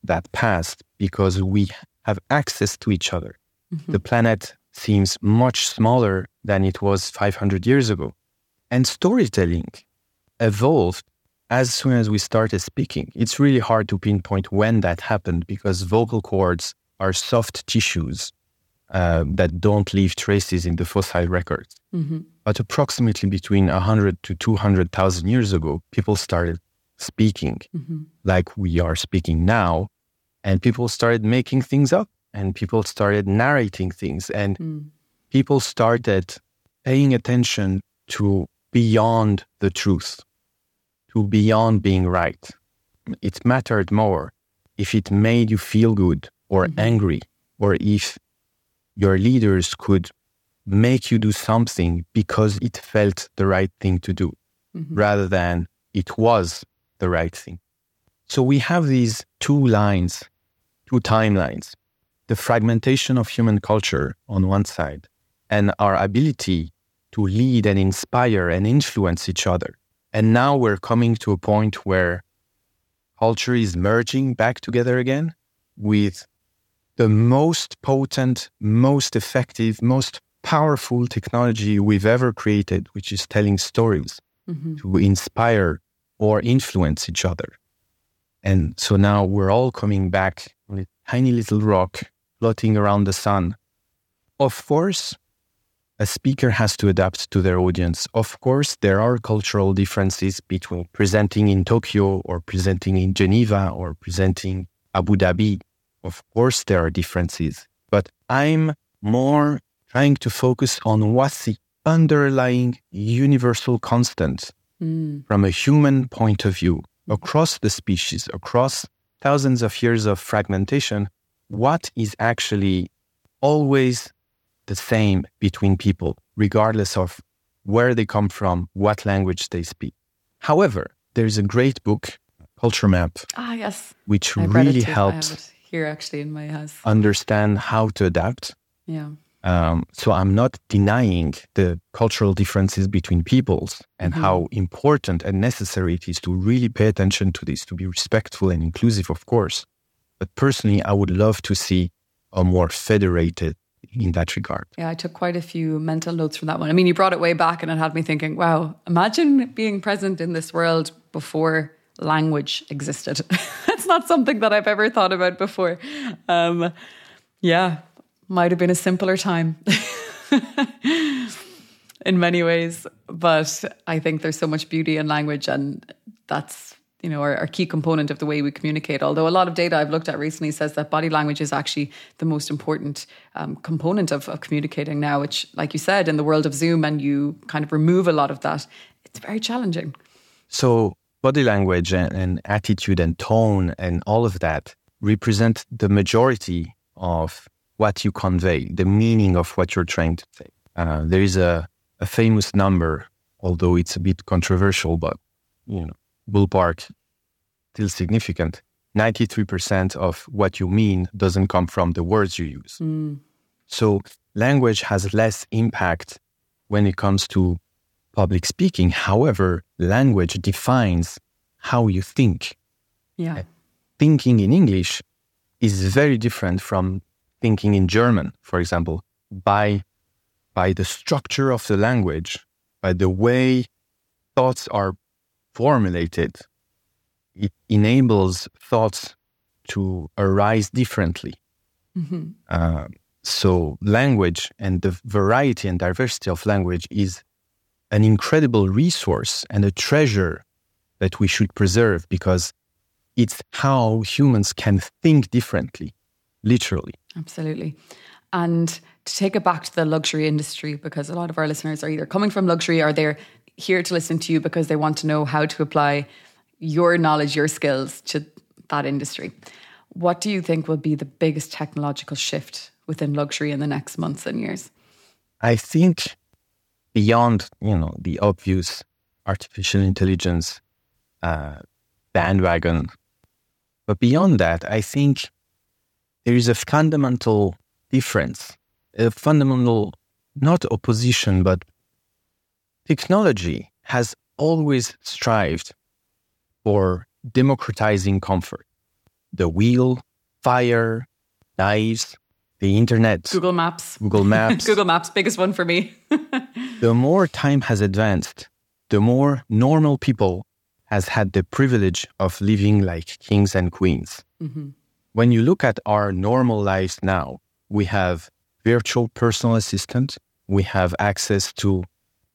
that past because we have access to each other. Mm-hmm. The planet seems much smaller than it was 500 years ago. And storytelling evolved as soon as we started speaking. It's really hard to pinpoint when that happened because vocal cords are soft tissues uh, that don't leave traces in the fossil records. Mm-hmm. But approximately between 100 to 200,000 years ago, people started speaking mm-hmm. like we are speaking now. And people started making things up and people started narrating things and mm. people started paying attention to beyond the truth to beyond being right. It mattered more if it made you feel good or mm-hmm. angry, or if your leaders could make you do something because it felt the right thing to do, mm-hmm. rather than it was the right thing. So we have these two lines, two timelines the fragmentation of human culture on one side, and our ability to lead and inspire and influence each other and now we're coming to a point where culture is merging back together again with the most potent, most effective, most powerful technology we've ever created, which is telling stories mm-hmm. to inspire or influence each other. And so now we're all coming back on a tiny little rock floating around the sun. Of course, a speaker has to adapt to their audience. Of course, there are cultural differences between presenting in Tokyo or presenting in Geneva or presenting Abu Dhabi. Of course, there are differences, but I'm more trying to focus on what's the underlying universal constant Mm. from a human point of view across the species, across thousands of years of fragmentation, what is actually always the same between people, regardless of where they come from, what language they speak. However, there's a great book, Culture Map, Ah, yes. which I've read it really too. I have helps here actually in my house. understand how to adapt. Yeah. Um, so I'm not denying the cultural differences between peoples and Mhm. how important and necessary it is to really pay attention to this, to be respectful and inclusive, of course. But personally, I would love to see a more federated in that regard. Yeah, I took quite a few mental notes from that one. I mean, you brought it way back and it had me thinking, wow, imagine being present in this world before language existed. [laughs] That's not something that I've ever thought about before. Um, yeah, might have been a simpler time [laughs] in many ways. But I think there's so much beauty in language and that's you know, our, our, key component of the way we communicate. Although a lot of data I've looked at recently says that body language is actually the most important um, component of, of communicating now, which, like you said, in the world of Zoom, and you kind of remove a lot of that, it's very challenging. So, body language and, and attitude and tone and all of that represent the majority of what you convey, the meaning of what you're trying to say. Uh, there is a, a famous number, although it's a bit controversial, but you know ballpark still significant. 93% of what you mean doesn't come from the words you use. Mm. so language has less impact when it comes to public speaking. However language defines how you think. Yeah. Thinking in english is very different from thinking in german for example. By by the structure of the language by the way thoughts are formulated, it enables thoughts to arise differently. Mm-hmm. Uh, so, language and the variety and diversity of language is an incredible resource and a treasure that we should preserve because it's how humans can think differently, literally. Absolutely. And to take it back to the luxury industry, because a lot of our listeners are either coming from luxury or they're here to listen to you because they want to know how to apply your knowledge, your skills to that industry. What do you think will be the biggest technological shift within luxury in the next months and years? I think beyond, you know, the obvious artificial intelligence uh, bandwagon, but beyond that, I think there is a fundamental difference, a fundamental, not opposition, but technology has always strived for democratizing comfort. The wheel, fire, knives, the internet, Google Maps, Google Maps. [laughs] Google Maps, biggest one for me. [laughs] the more time has advanced, the more normal people has had the privilege of living like kings and queens. Mm-hmm. When you look at our normal lives now, we have virtual personal assistant, we have access to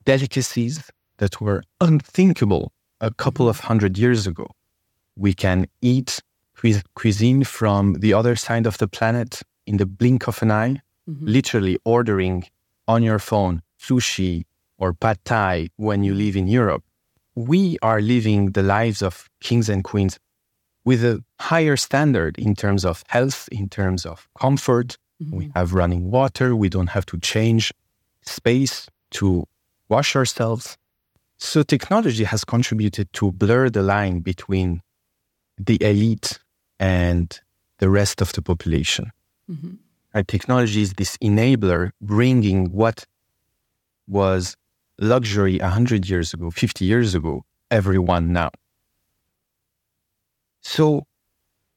delicacies that were unthinkable a couple of hundred years ago. We can eat cuisine from the other side of the planet in the blink of an eye, mm-hmm. literally ordering on your phone sushi or pad thai when you live in Europe. We are living the lives of kings and queens with a higher standard in terms of health, in terms of comfort. Mm-hmm. We have running water. We don't have to change space to wash ourselves. So technology has contributed to blur the line between the elite and the rest of the population. Mm-hmm. Technology is this enabler bringing what was luxury 100 years ago, 50 years ago, everyone now. So,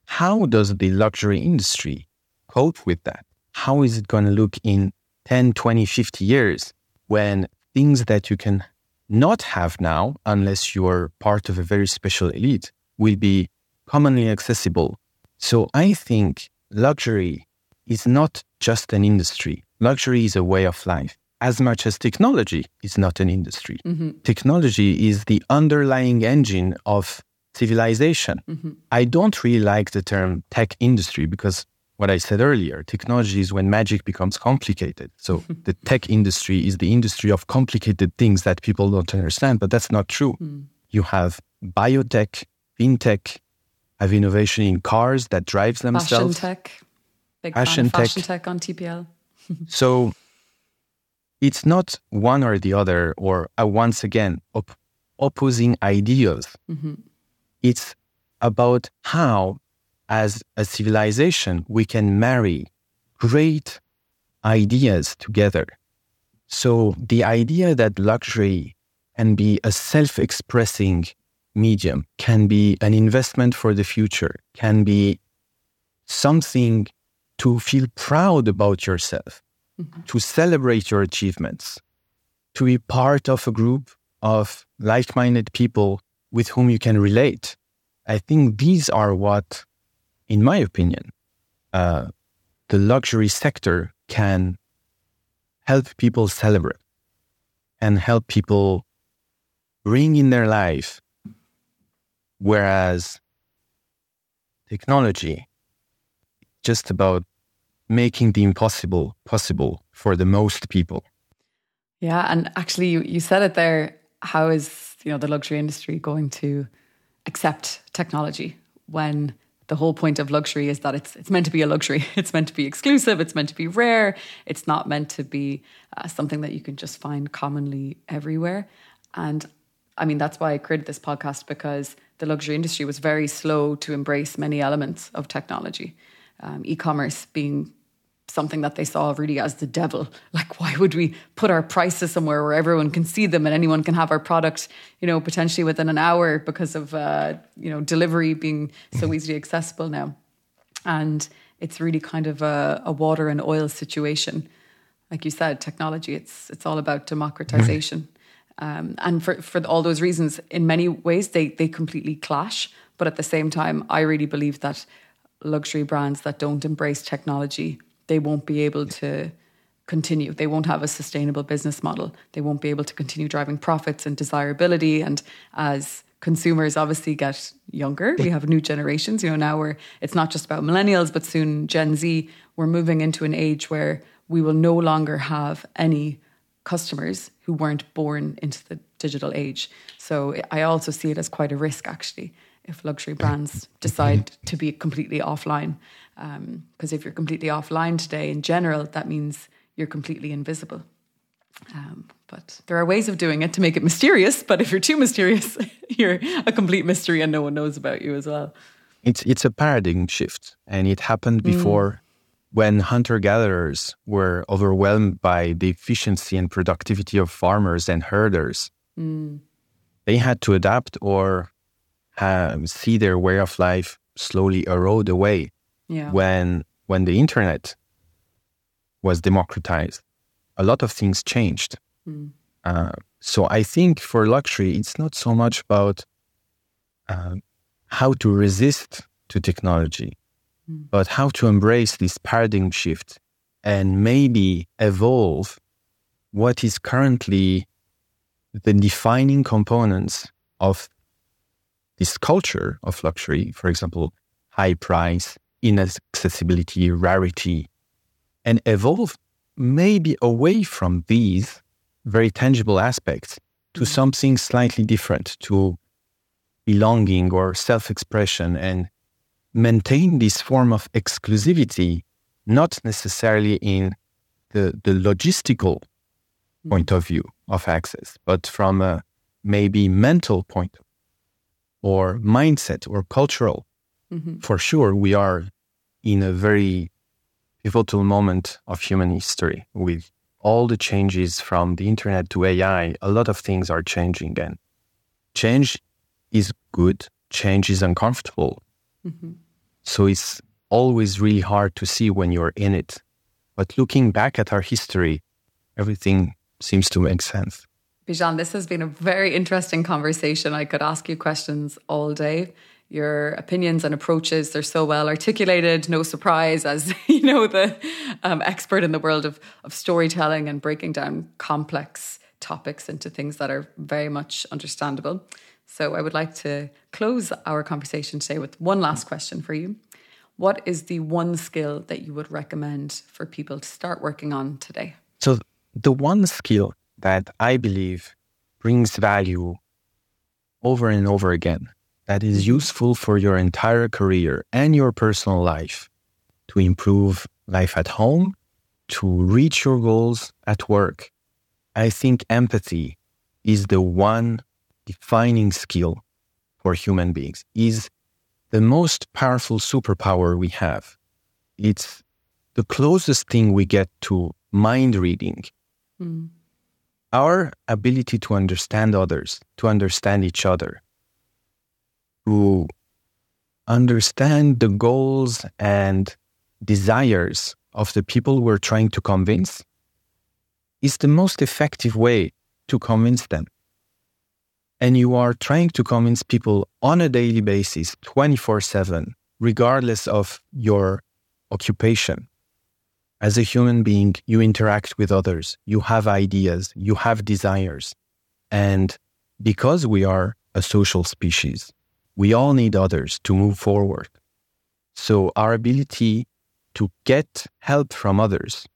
how does the luxury industry cope with that? How is it going to look in 10, 20, 50 years when things that you can not have now, unless you're part of a very special elite, will be commonly accessible? So, I think luxury is not just an industry. Luxury is a way of life as much as technology is not an industry. Mm-hmm. Technology is the underlying engine of civilization. Mm-hmm. I don't really like the term tech industry because what I said earlier. Technology is when magic becomes complicated. So [laughs] the tech industry is the industry of complicated things that people don't understand, but that's not true. Mm. You have biotech, fintech, have innovation in cars that drives themselves. Fashion tech, big fashion, tech. fashion tech on TPL. [laughs] so it's not one or the other, or uh, once again, op- opposing ideas. Mm-hmm. It's about how, as a civilization, we can marry great ideas together. So the idea that luxury can be a self expressing medium, can be an investment for the future, can be something to feel proud about yourself, mm-hmm. to celebrate your achievements, to be part of a group of like minded people with whom you can relate. I think these are what, in my opinion, uh, the luxury sector can help people celebrate and help people bring in their life Whereas technology, just about making the impossible possible for the most people. Yeah, and actually, you, you said it there. How is you know the luxury industry going to accept technology when the whole point of luxury is that it's it's meant to be a luxury. [laughs] It's meant to be exclusive. It's meant to be rare. It's not meant to be uh, something that you can just find commonly everywhere. And I mean, that's why I created this podcast because the luxury industry was very slow to embrace many elements of technology. Um, e commerce being something that they saw really as the devil. Like, why would we put our prices somewhere where everyone can see them and anyone can have our product, you know, potentially within an hour because of, uh, you know, delivery being so [laughs] easily accessible now? And it's really kind of a, a water and oil situation. Like you said, technology, it's, it's all about democratization. Um, and for, for all those reasons, in many ways, they, they completely clash. But at the same time, I really believe that luxury brands that don't embrace technology, they won't be able to continue. They won't have a sustainable business model. They won't be able to continue driving profits and desirability. And as consumers obviously get younger, we have new generations. You know, now we're it's not just about millennials, but soon Gen Z. We're moving into an age where we will no longer have any customers who weren't born into the digital age. So I also see it as quite a risk, actually, if luxury brands decide to be completely offline. Because um, if you're completely offline today, in general, that means you're completely invisible. Um, but there are ways of doing it to make it mysterious. But if you're too mysterious, [laughs] you're a complete mystery and no one knows about you as well. It's it's a paradigm shift, and it happened mm. before mm when hunter gatherers were overwhelmed by the efficiency and productivity of farmers and herders, mm. they had to adapt or see their way of life slowly erode away. Yeah. When when the internet was democratized, a lot of things changed. Mm. Uh, so I think for luxury, it's not so much about uh, how to resist to technology Mm. but how to embrace this paradigm shift and maybe evolve what is currently the defining components of this culture of luxury, for example, high price, inaccessibility, rarity, and evolve maybe away from these very tangible aspects to mm. something slightly different, to belonging or self expression and maintain this form of exclusivity, not necessarily in the, the logistical mm-hmm. point of view of access, but from a maybe mental point or mindset or cultural. Mm-hmm. For sure, we are in a very pivotal moment of human history with all the changes from the internet to AI. A lot of things are changing, and change is good, change is uncomfortable. Mm-hmm. So it's always really hard to see when you're in it. But looking back at our history, everything seems to make sense. Bijan, this has been a very interesting conversation. I could ask you questions all day. Your opinions and approaches, they're so well articulated. No surprise, as [laughs] you know, the um, expert in the world of, of storytelling and breaking down complex topics into things that are very much understandable. So I would like to close our conversation today with one last question for you. what is the one skill that you would recommend for people to start working on today? So, the one skill that I believe brings value over and over again, that is useful for your entire career and your personal life to improve life at home, to reach your goals at work. I think empathy is the one defining skill for human beings, is the most powerful superpower we have. It's the closest thing we get to mind reading. Mm. Our ability to understand others, to understand each other, to understand the goals and desires of the people we're trying to convince is the most effective way to convince them and you are trying to convince people on a daily basis, 24 7, regardless of your occupation, as a human being, you interact with others, you have ideas, you have desires. And because we are a social species, we all need others to move forward. So our ability to get help from others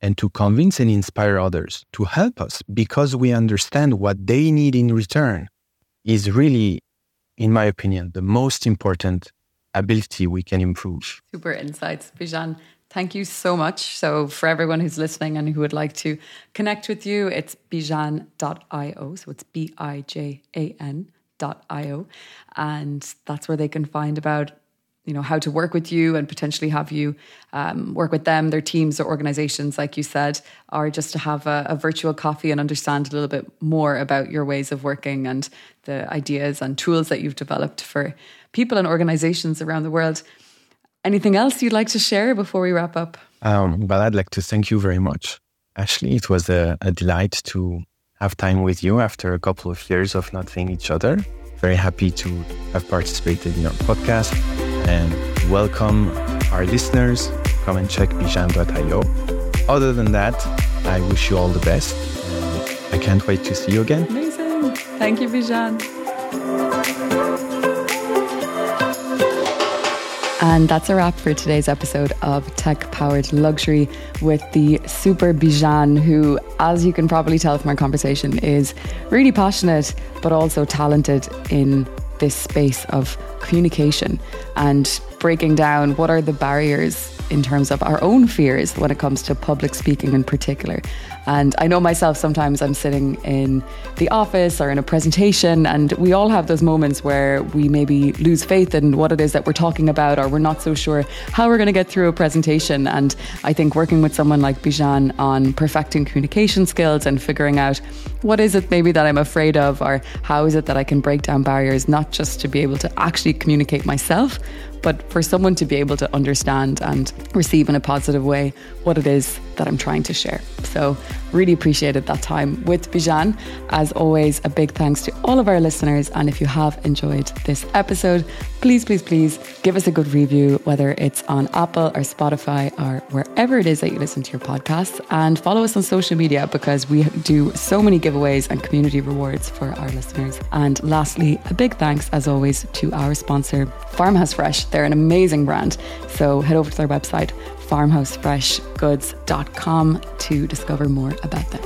and to convince and inspire others to help us because we understand what they need in return is really, in my opinion, the most important ability we can improve. Super insights, Bijan. Thank you so much. So, for everyone who's listening and who would like to connect with you, it's bijan.io. So, it's B I J A N.io. And that's where they can find about you know how to work with you and potentially have you um, work with them. Their teams or organizations like you said or just to have a, a, virtual coffee and understand a little bit more about your ways of working and the ideas and tools that you've developed for people and organizations around the world. Anything else you'd like to share before we wrap up? Um, well i'd like to thank you very much. Ashley it was a, a delight to have time with you after a couple of years of not seeing each other very happy to have participated in your podcast and welcome our listeners. Come and check bijan.io. Other than that, I wish you all the best. I can't wait to see you again. Amazing. Thank you, Bijan. And that's a wrap for today's episode of Tech Powered Luxury with the super Bijan, who, as you can probably tell from our conversation, is really passionate but also talented in this space of communication and breaking down what are the barriers in terms of our own fears when it comes to public speaking in particular. And I know myself, sometimes I'm sitting in the office or in a presentation, and we all have those moments where we maybe lose faith in what it is that we're talking about, or we're not so sure how we're going to get through a presentation. And I think working with someone like Bijan on perfecting communication skills and figuring out what is it maybe that I'm afraid of, or how is it that I can break down barriers, not just to be able to actually communicate myself, but for someone to be able to understand and receive in a positive way what it is that I'm trying to share. So, really appreciated that time with Bijan. As always, a big thanks to all of our listeners. And if you have enjoyed this episode, please, please, please give us a good review, whether it's on Apple or Spotify or wherever it is that you listen to your podcasts. And follow us on social media because we do so many giveaways and community rewards for our listeners. And lastly, a big thanks, as always, to our sponsor, Farmhouse Fresh. They're an amazing brand. So head over to their website, farmhousefreshgoods.com, to discover more about them.